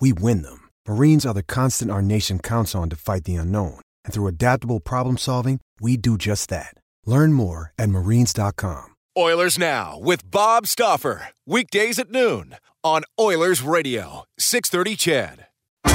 we win them. Marines are the constant our nation counts on to fight the unknown. And through adaptable problem solving, we do just that. Learn more at marines.com. Oilers Now with Bob Stauffer. Weekdays at noon on Oilers Radio, 630 CHED.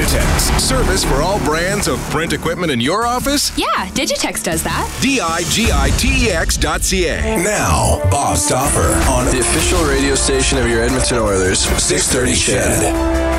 Digitex. Service for all brands of print equipment in your office? Yeah, Digitex does that. D-I-G-I-T-E-X dot C-A. Now, Bob Stauffer on the official radio station of your Edmonton Oilers, 630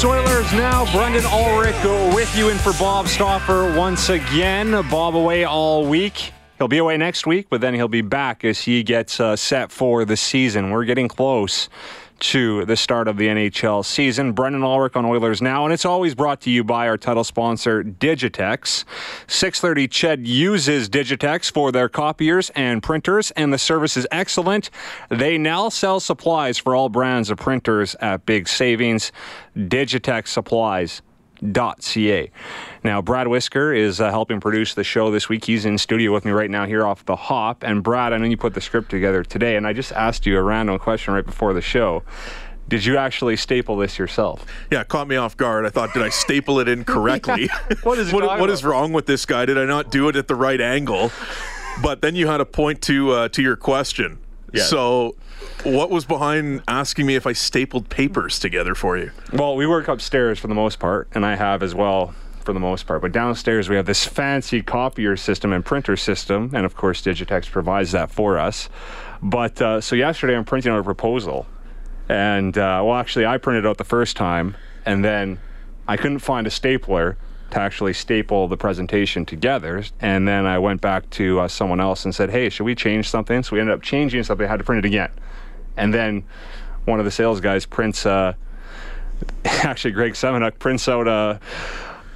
CHED. for Bob Stauffer once again. Bob away all week. He'll be away next week, but then he'll be back as he gets uh, set for the season. We're getting close to the start of the NHL season. Brendan Ulrich on Oilers Now, and it's always brought to you by our title sponsor, Digitex. 630 Ched uses Digitex for their copiers and printers, and the service is excellent. They now sell supplies for all brands of printers at big savings. Digitex Supplies ca. Now, Brad Whisker is uh, helping produce the show this week. He's in studio with me right now here off the hop. And Brad, I know you put the script together today, and I just asked you a random question right before the show. Did you actually staple this yourself? Yeah, caught me off guard. I thought, did I staple it incorrectly? what is what, what is wrong with this guy? Did I not do it at the right angle? But then you had a point to uh, to your question. Yeah. So what was behind asking me if I stapled papers together for you? Well, we work upstairs for the most part, and I have as well for the most part. But downstairs, we have this fancy copier system and printer system, and of course, Digitex provides that for us. But uh, so yesterday, I'm printing out a proposal, and uh, well, actually, I printed out the first time, and then I couldn't find a stapler to actually staple the presentation together. And then I went back to uh, someone else and said, "Hey, should we change something?" So we ended up changing something. Had to print it again. And then one of the sales guys prints, uh, actually, Greg Semenuk prints out a,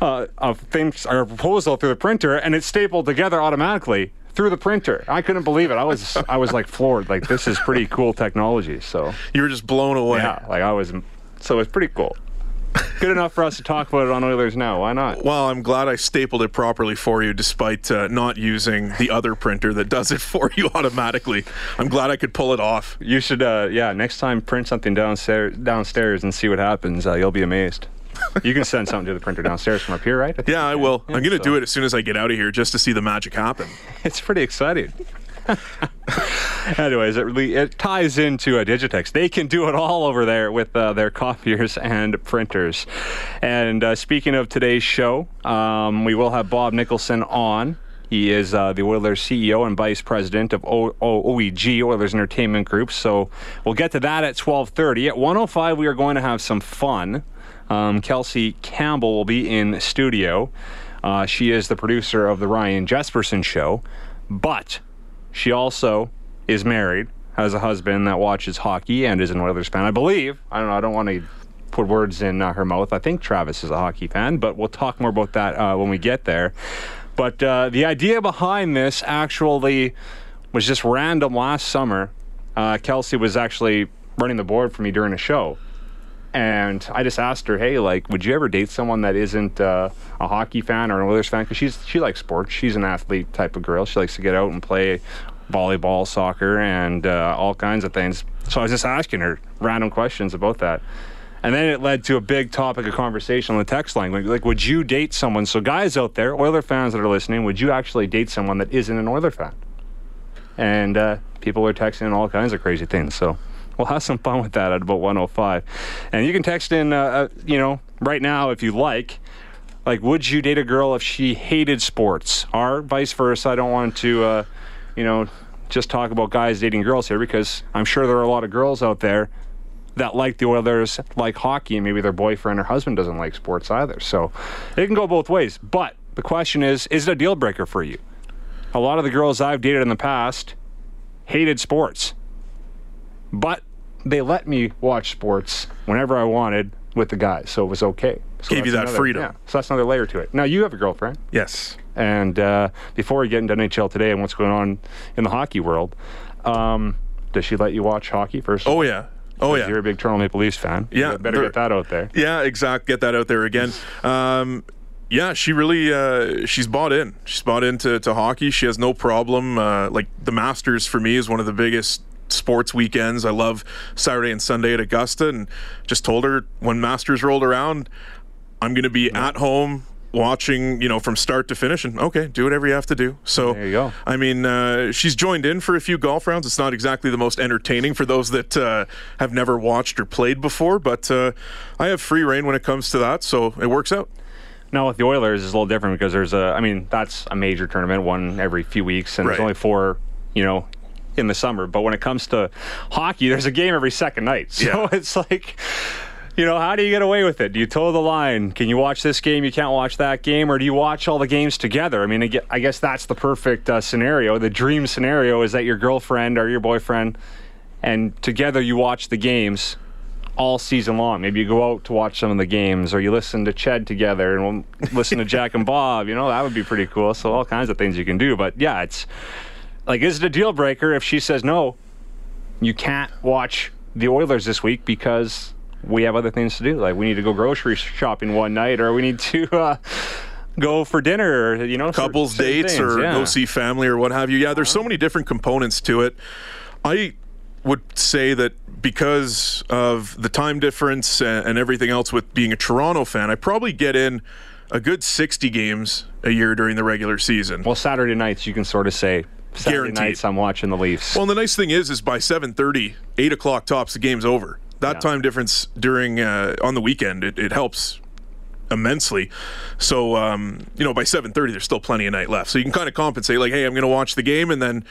a, a thing, or a proposal through the printer, and it's stapled together automatically through the printer. I couldn't believe it. I was I was like floored. Like this is pretty cool technology. So you were just blown away. Yeah, like I was. So it's pretty cool. Good enough for us to talk about it on Oilers Now. Why not? Well, I'm glad I stapled it properly for you, despite uh, not using the other printer that does it for you automatically. I'm glad I could pull it off. You should, uh, yeah, next time print something downstairs, downstairs and see what happens. Uh, you'll be amazed. you can send something to the printer downstairs from up here, right? I yeah, I will. Yeah, I'm going to so. do it as soon as I get out of here just to see the magic happen. it's pretty exciting. Anyways, it really it ties into a Digitex. They can do it all over there with uh, their copiers and printers. And uh, speaking of today's show, um, we will have Bob Nicholson on He is uh, the Oilers CEO and vice president of o- o- OEG, Oilers Entertainment Group. So we'll get to that at 12:30. At 1:05, we are going to have some fun. Um, Kelsey Campbell will be in studio. Uh, she is the producer of the Ryan Jespersen Show, but she also is married, has a husband that watches hockey and is an Oilers fan. I believe. I don't know. I don't want to put words in uh, her mouth. I think Travis is a hockey fan, but we'll talk more about that uh, when we get there. But uh, the idea behind this actually was just random last summer. Uh, Kelsey was actually running the board for me during a show. And I just asked her, "Hey, like, would you ever date someone that isn't uh, a hockey fan or an Oilers fan? Because she's she likes sports. She's an athlete type of girl. She likes to get out and play volleyball, soccer, and uh, all kinds of things. So I was just asking her random questions about that. And then it led to a big topic of conversation on the text line. Like, like, would you date someone? So, guys out there, Oiler fans that are listening, would you actually date someone that isn't an Oiler fan? And uh, people are texting all kinds of crazy things. So, we'll have some fun with that at about 105. And you can text in, uh, uh, you know, right now if you like. Like, would you date a girl if she hated sports? Or vice versa. I don't want to, uh, you know, just talk about guys dating girls here because I'm sure there are a lot of girls out there that like the Oilers, like hockey, and maybe their boyfriend or husband doesn't like sports either. So it can go both ways. But the question is is it a deal breaker for you? A lot of the girls I've dated in the past hated sports, but they let me watch sports whenever I wanted with the guys, so it was okay. So Gave you that another- freedom. Yeah, so that's another layer to it. Now you have a girlfriend. Yes. And uh, before we get into NHL today and what's going on in the hockey world, um, does she let you watch hockey first? Oh yeah. Oh yeah. You're a big Toronto Maple Leafs fan. Yeah, You better get that out there. Yeah, exact. Get that out there again. Um, yeah, she really uh, she's bought in. She's bought into to hockey. She has no problem. Uh, like the Masters for me is one of the biggest sports weekends. I love Saturday and Sunday at Augusta, and just told her when Masters rolled around, I'm going to be at home watching you know from start to finish and okay do whatever you have to do so There you go. i mean uh, she's joined in for a few golf rounds it's not exactly the most entertaining for those that uh, have never watched or played before but uh, i have free reign when it comes to that so it works out Now with the Oilers, it's a little different because there's a. I mean, that's a major tournament, one every few weeks, and there's only four. You know. In the summer, but when it comes to hockey, there's a game every second night. So Yeah. it's like, you know, how do you get away with it? Do you toe the line? Can you watch this game? You can't watch that game, or do you watch all the games together? I mean, I guess that's the perfect uh, scenario. The dream scenario is that your girlfriend or your boyfriend, and together you watch the games all season long. Maybe you go out to watch some of the games, or you listen to Ched together and we'll listen to Jack and Bob. You know, that would be pretty cool. So all kinds of things you can do. But yeah, it's like, is it a deal breaker if she says no? You can't watch the Oilers this week because we have other things to do. Like we need to go grocery shopping one night, or we need to. Uh, Go for dinner, or, you know, couples dates things, or yeah. go see family or what have you. Yeah, there's so many different components to it. I would say that because of the time difference and, and everything else with being a Toronto fan, I probably get in a good 60 games a year during the regular season. Well, Saturday nights you can sort of say Saturday Guaranteed. nights I'm watching the Leafs. Well, and the nice thing is, is by 7:30, 8 o'clock tops, the game's over. That Yeah. time difference during uh, on the weekend, it, it helps immensely. So, um, you know, by 7:30, there's still plenty of night left. So you can kind of compensate, like, hey, I'm going to watch the game, and then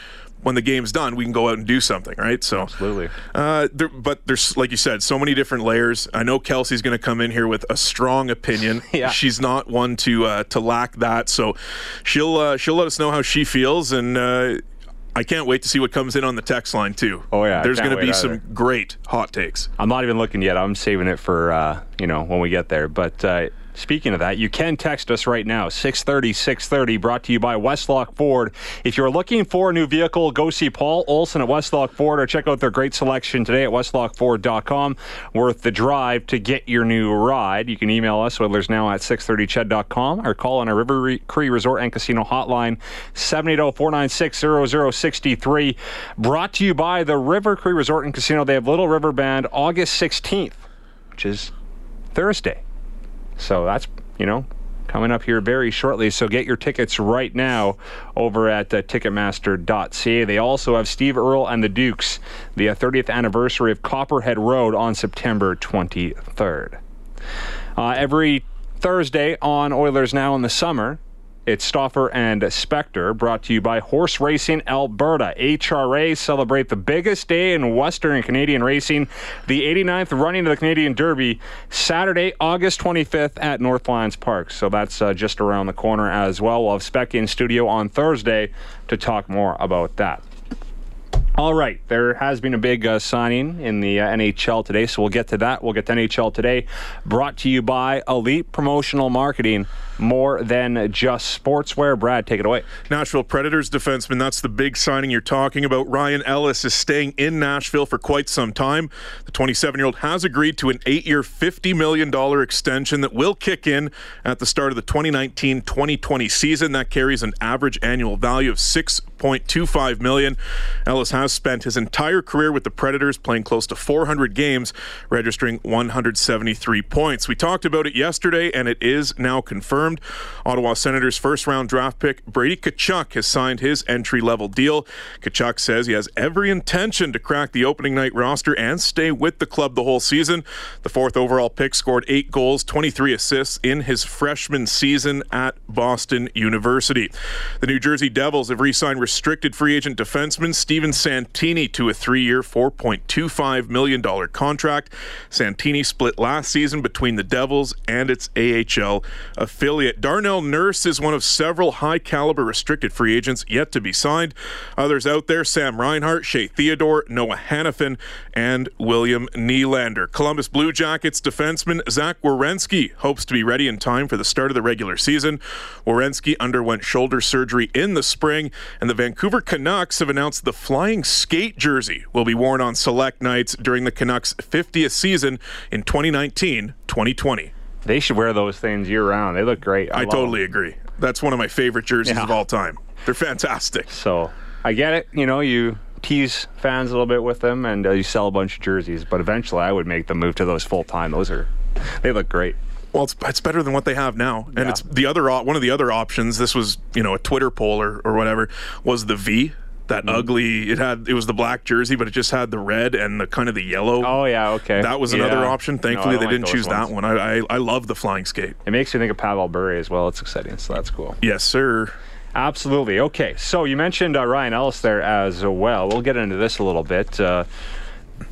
when the game's done, we can go out and do something, right? So, Absolutely. uh, there, but there's, like you said, so many different layers. I know Kelsey's going to come in here with a strong opinion. Yeah. She's not one to uh, to lack that, so she'll uh, she'll let us know how she feels, and uh, I can't wait to see what comes in on the text line too. Oh, yeah, there's going to be wait some great hot takes. I'm not even looking yet. I'm saving it for uh, you know when we get there. But uh, speaking of that, you can text us right now 630 630. Brought to you by Westlock Ford. If you're looking for a new vehicle, go see Paul Olson at Westlock Ford or check out their great selection today at westlockford.com. Worth the drive to get your new ride. You can email us Oilers now at 630ched.com or call on our River Cree Resort and Casino hotline 780-496-0063. Brought to you by the River Cree Resort and Casino. They have Little River Band August 16th, which is Thursday. So that's, you know, coming up here very shortly. So get your tickets right now over at uh, Ticketmaster.ca. They also have Steve Earle and the Dukes, the uh, 30th anniversary of Copperhead Road on September 23rd. Uh, every Thursday on Oilers Now in the summer, It's Stauffer and Spector, brought to you by Horse Racing Alberta. HRA celebrate the biggest day in Western Canadian racing, the 89th running of the Canadian Derby, Saturday, August 25th at Northlands Park. So that's uh, just around the corner as well. We'll have Spec in studio on Thursday to talk more about that. All right, there has been a big uh, signing in the uh, NHL today, so we'll get to that. We'll get to NHL today, brought to you by Elite Promotional Marketing, more than just sportswear. Brad, take it away. Nashville Predators defenseman, that's the big signing you're talking about. Ryan Ellis is staying in Nashville for quite some time. The 27 year old has agreed to an eight year, $50 million extension that will kick in at the start of the 2019 2020 season. That carries an average annual value of 6.25 million. Ellis has spent his entire career with the Predators, playing close to 400 games, registering 173 points. We talked about it yesterday, and it is now confirmed. Ottawa Senators' first round draft pick, Brady Tkachuk, has signed his entry level deal. Tkachuk says he has every intention to crack the opening night roster and stay with the club the whole season. The fourth overall pick scored eight goals, 23 assists in his freshman season at Boston University. The New Jersey Devils have re signed restricted free agent defenseman Steven Santini to a three year, $4.25 million contract. Santini split last season between the Devils and its AHL affiliate. Darnell Nurse is one of several high caliber restricted free agents yet to be signed. Others out there Sam Reinhart, Shea Theodore, Noah Hanifin, and William Nylander. Columbus Blue Jackets defenseman Zach Werenski hopes to be ready in time for the start of the regular season. Werenski underwent shoulder surgery in the spring, and the Vancouver Canucks have announced the flying skate jersey will be worn on select nights during the Canucks' 50th season in 2019 2020. They should wear those things year round. They look great. I, I totally them. agree. That's one of my favorite jerseys Yeah. of all time. They're fantastic. So I get it. You know, you tease fans a little bit with them and uh, you sell a bunch of jerseys, but eventually I would make the move to those full time. Those are, they look great. Well, it's, it's better than what they have now, and Yeah. it's the other one of the other options. This was you know a Twitter poll or, or whatever was the V. That Mm-hmm. ugly. It had it was the black jersey, but it just had the red and the kind of the yellow. Oh, yeah, okay. That was another Yeah. option. Thankfully, I they like didn't choose that one. I, I I love the flying skate. It makes me think of Pavel Bure as well. It's exciting, so that's cool. Yes, sir. Absolutely. Okay, so you mentioned uh, Ryan Ellis there as well. We'll get into this a little bit. Uh,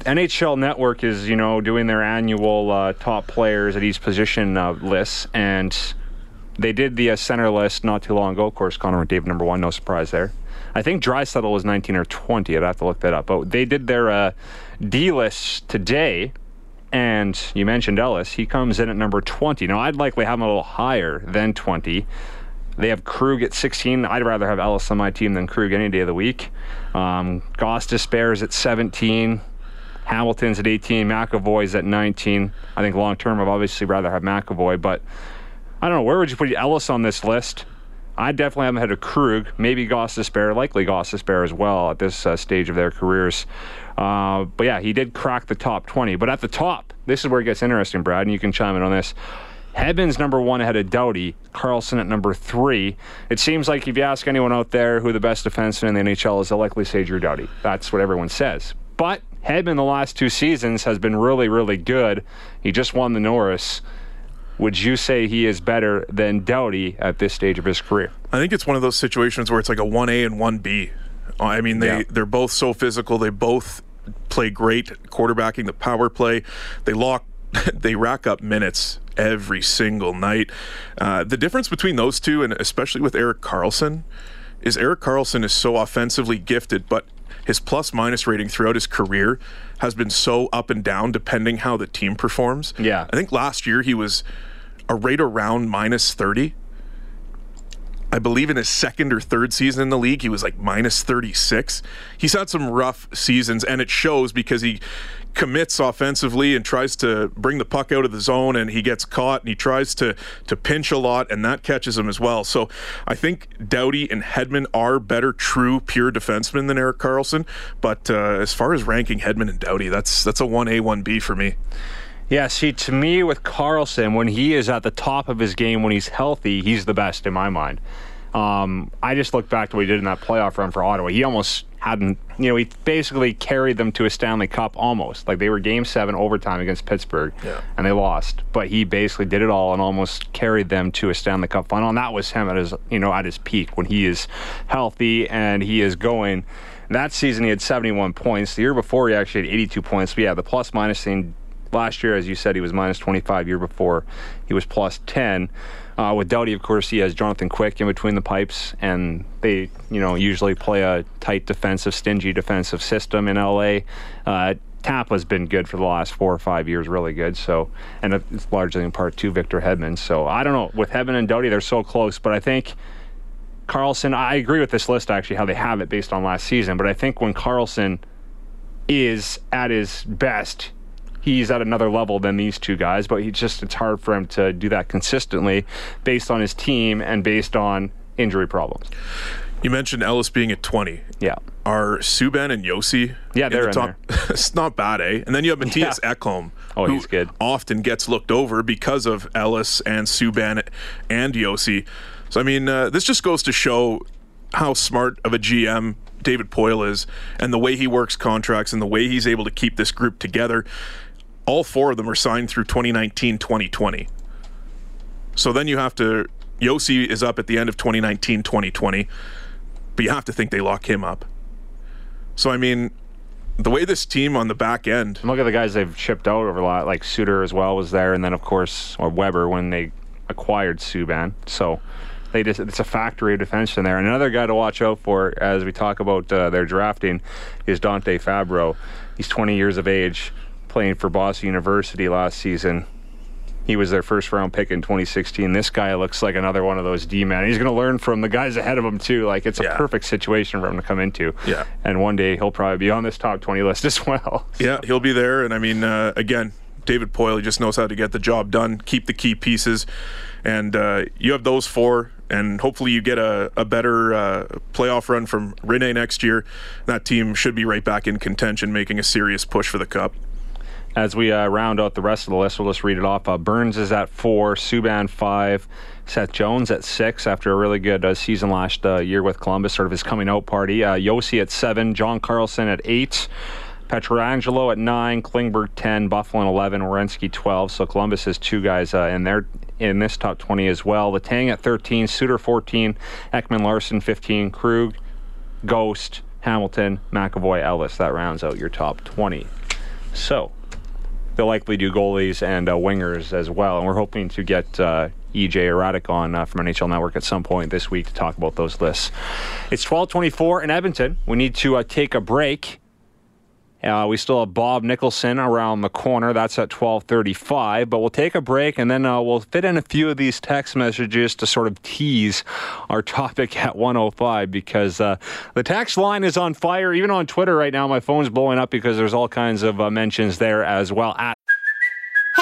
NHL Network is, you know, doing their annual uh, top players at each position uh, lists, and they did the uh, center list not too long ago. Of course, Connor McDavid number one, no surprise there. I think Draisaitl was 19 or 20. I'd have to look that up. But they did their uh, D list today, and you mentioned Ellis. He comes in at number 20. Now, I'd likely have him a little higher than 20. They have Krug at 16. I'd rather have Ellis on my team than Krug any day of the week. Um, Goss is at 17. Hamilton's at 18. McAvoy's at 19. I think long term, I'd obviously rather have McAvoy, but I don't know. Where would you put Ellis on this list? I'd definitely haven't had a Krug, maybe Gostisbehere, likely Gostisbehere as well at this uh, stage of their careers. Uh, but yeah, he did crack the top 20. But at the top, this is where it gets interesting, Brad, and you can chime in on this. Hedman's number one ahead of Doughty, Karlsson at number three. It seems like if you ask anyone out there who the best defenseman in the NHL is, they'll likely say Drew Doughty. That's what everyone says. But Hedman the last two seasons has been really, really good. He just won the Norris. Would you say he is better than Doughty at this stage of his career? I think it's one of those situations where it's like a 1A and 1B. I mean, they, Yeah. they're both so physical. They both play great quarterbacking the power play. They lock, they rack up minutes every single night. Uh, the difference between those two, and especially with Erik Karlsson, is Erik Karlsson is so offensively gifted, but his plus minus rating throughout his career has been so up and down depending how the team performs. Yeah. I think last year he was a rate around minus 30. I believe in his second or third season in the league, he was like minus 36. He's had some rough seasons, and it shows because he commits offensively and tries to bring the puck out of the zone, and he gets caught, and he tries to to pinch a lot, and that catches him as well. So I think Doughty and Hedman are better, true, pure defensemen than Erik Karlsson. But uh, as far as ranking Hedman and Doughty, that's that's a one A, one B for me. Yeah, see, to me, with Karlsson, when he is at the top of his game, when he's healthy, he's the best in my mind. Um, I just look back to what he did in that playoff run for Ottawa. He almost hadn't, you know, he basically carried them to a Stanley Cup almost. Like they were game seven overtime against Pittsburgh Yeah. and they lost. But he basically did it all and almost carried them to a Stanley Cup final. And that was him at his, you know, at his peak when he is healthy and he is going. That season he had 71 points. The year before he actually had 82 points. But yeah, the plus minus thing last year, as you said, he was minus 25. Year before, he was plus 10. Uh, with Doughty, of course, he has Jonathan Quick in between the pipes, and they, you know, usually play a tight defensive, stingy defensive system in LA. Uh, Tampa's been good for the last four or five years, really good. So, and it's largely in part to Victor Hedman. So I don't know with Hedman and Doughty, they're so close, but I think Karlsson. I agree with this list actually, how they have it based on last season. But I think when Karlsson is at his best, he's at another level than these two guys. But he just it's hard for him to do that consistently based on his team and based on injury problems. You mentioned Ellis being at 20. Yeah. Are Subban and Josi? Yeah, they're the top? it's not bad, eh? And then you have Mattias Yeah. Ekholm. Oh, who he's good. Often gets looked over because of Ellis and Subban and Josi. So I mean, uh, this just goes to show how smart of a GM David Poile is, and the way he works contracts, and the way he's able to keep this group together. All four of them are signed through 2019, 2020. So then you have to. Josi is up at the end of 2019, 2020, but you have to think they lock him up. So I mean, the way this team on the back end, look at the guys they've shipped out over a lot. Like Suter as well was there, and then of course or Weber when they acquired Subban. So they just it's a factory of defense in there. And another guy to watch out for as we talk about uh, their drafting is Dante Fabbro. He's 20 years of age, playing for Boston University last season. He was their first round pick in 2016. This guy looks like another one of those D men. He's going to learn from the guys ahead of him too. Like it's a Yeah. perfect situation for him to come into. Yeah. And one day he'll probably be on this top 20 list as well. yeah, he'll be there. And I mean, uh, again, David Poile he just knows how to get the job done, keep the key pieces, and uh, you have those four. And hopefully, you get a, a better uh, playoff run from Rinne next year. That team should be right back in contention, making a serious push for the cup. As we uh, round out the rest of the list, we'll just read it off. Uh, Burns is at four, Subban five, Seth Jones at six after a really good uh, season last uh, year with Columbus, sort of his coming out party. Uh, Josi at seven, John Carlson at eight, Pietrangelo at nine, Klingberg ten, Byfuglien eleven, Werenski twelve. So Columbus has two guys uh, in there in this top twenty as well. Letang at thirteen, Suter fourteen, Ekman Larsson fifteen, Krug, Ghost, Hamilton, McAvoy, Ellis. That rounds out your top twenty. So they'll likely do goalies and uh, wingers as well. And we're hoping to get uh, EJ Hradek on uh, from NHL Network at some point this week to talk about those lists. It's 12:24 in Edmonton. We need to uh, take a break. Uh, we still have Bob Nicholson around the corner. That's at 12:35. But we'll take a break and then uh, we'll fit in a few of these text messages to sort of tease our topic at 105 because uh, the text line is on fire. Even on Twitter right now, my phone's blowing up because there's all kinds of uh, mentions there as well.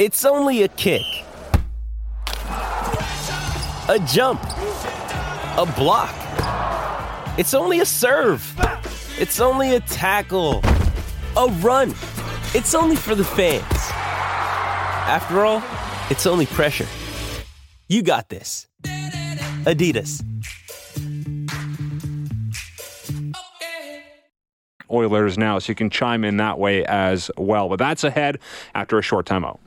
It's only a kick, a jump, a block. It's only a serve. It's only a tackle, a run. It's only for the fans. After all, it's only pressure. You got this. Adidas. Oilers now, so you can chime in that way as well. But that's ahead after a short timeout.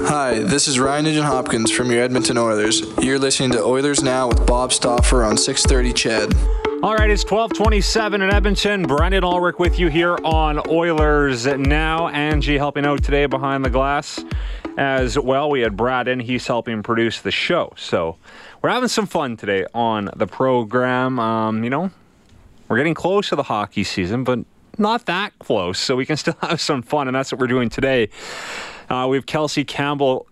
Hi, this is Ryan Nugent Hopkins from your Edmonton Oilers. You're listening to Oilers Now with Bob Stauffer on 630 CHED. All right, it's 1227 in Edmonton. Brendan Ulrich with you here on Oilers Now. Angie helping out today behind the glass as well. We had Brad in, he's helping produce the show. So we're having some fun today on the program. Um, you know, we're getting close to the hockey season, but not that close. So we can still have some fun, and that's what we're doing today. Uh, we have Kelsey Campbell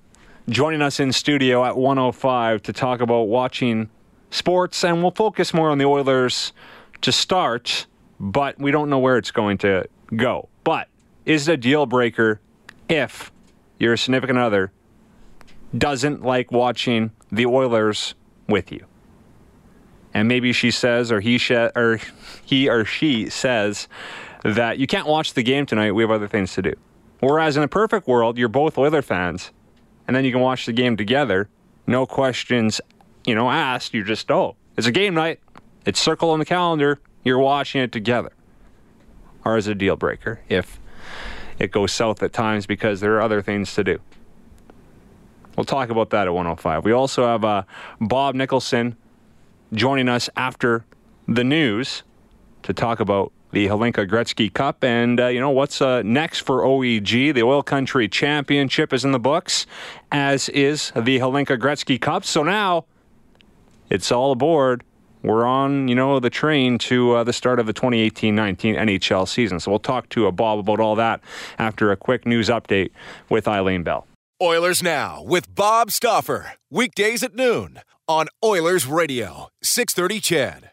joining us in studio at 105 to talk about watching sports, and we'll focus more on the Oilers to start, but we don't know where it's going to go. But is it a deal breaker if your significant other doesn't like watching the Oilers with you? And maybe she says, or he, sh- or he or she says, that you can't watch the game tonight. We have other things to do. Whereas in a perfect world, you're both Oiler fans, and then you can watch the game together, no questions, you know, asked. You're just oh, it's a game night. It's circle on the calendar. You're watching it together. Or it a deal breaker if it goes south at times because there are other things to do? We'll talk about that at 105. We also have uh, Bob Nicholson joining us after the news to talk about the Hlinka Gretzky Cup. And, uh, you know, what's uh, next for OEG? The Oil Country Championship is in the books, as is the Hlinka Gretzky Cup. So now it's all aboard. We're on, you know, the train to uh, the start of the 2018-19 NHL season. So we'll talk to Bob about all that after a quick news update with Eileen Bell. Oilers Now with Bob Stauffer. Weekdays at noon on Oilers Radio, 630 CHED.